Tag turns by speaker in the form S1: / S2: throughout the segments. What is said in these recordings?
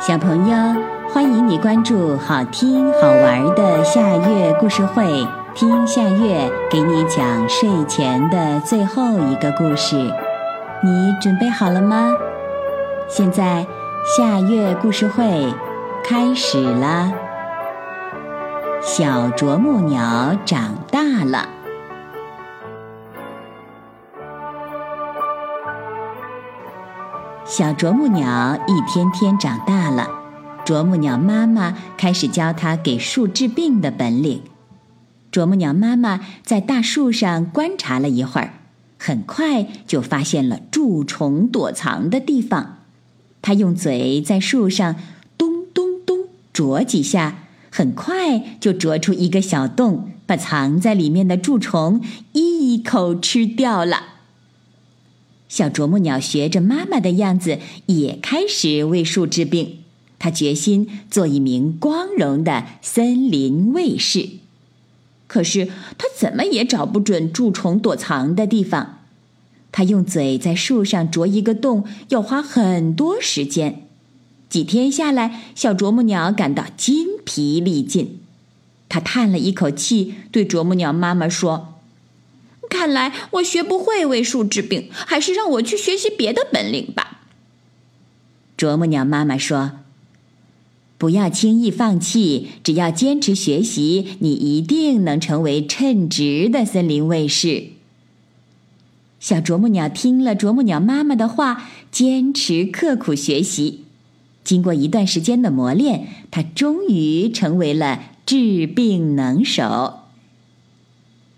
S1: 小朋友，欢迎你关注好听好玩的夏月故事会，听夏月给你讲睡前的最后一个故事。你准备好了吗？现在夏月故事会开始啦！小啄木鸟长大了。小啄木鸟一天天长大，啄木鸟妈妈开始教它给树治病的本领。啄木鸟妈妈在大树上观察了一会儿，很快就发现了蛀虫躲藏的地方。它用嘴在树上咚咚咚啄几下，很快就啄出一个小洞，把藏在里面的蛀虫一口吃掉了。小啄木鸟学着妈妈的样子，也开始为树治病。他决心做一名光荣的森林卫士。可是他怎么也找不准蛀虫躲藏的地方。他用嘴在树上啄一个洞，要花很多时间。几天下来，小啄木鸟感到筋疲力尽。它叹了一口气，对啄木鸟妈妈说。
S2: 看来我学不会为树治病，还是让我去学习别的本领吧。
S1: 啄木鸟妈妈说：“不要轻易放弃，只要坚持学习，你一定能成为称职的森林卫士。”小啄木鸟听了啄木鸟妈妈的话，坚持刻苦学习。经过一段时间的磨练，它终于成为了治病能手。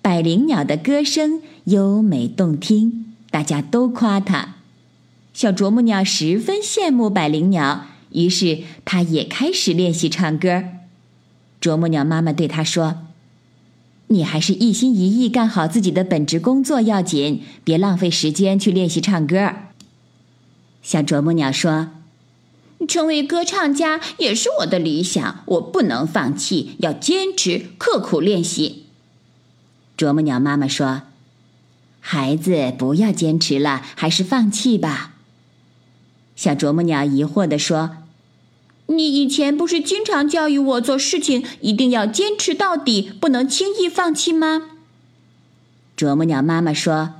S1: 百灵鸟的歌声优美动听，大家都夸它。小啄木鸟十分羡慕百灵鸟，于是他也开始练习唱歌。啄木鸟妈妈对他说：“你还是一心一意干好自己的本职工作要紧，别浪费时间去练习唱歌。”小啄木鸟说：“
S2: 成为歌唱家也是我的理想，我不能放弃，要坚持刻苦练习。”
S1: 啄木鸟妈妈说：“孩子，不要坚持了，还是放弃吧。”小啄木鸟疑惑地说：“
S2: 你以前不是经常教育我做事情一定要坚持到底，不能轻易放弃吗？”
S1: 啄木鸟妈妈说：“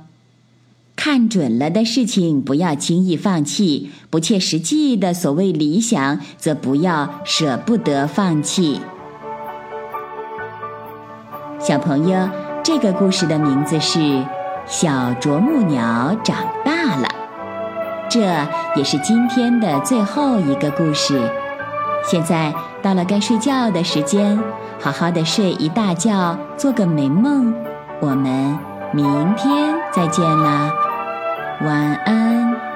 S1: 看准了的事情不要轻易放弃，不切实际的所谓理想则不要舍不得放弃。”小朋友。这个故事的名字是《小啄木鸟长大了》，这也是今天的最后一个故事。现在到了该睡觉的时间，好好的睡一大觉，做个美梦。我们明天再见啦，晚安。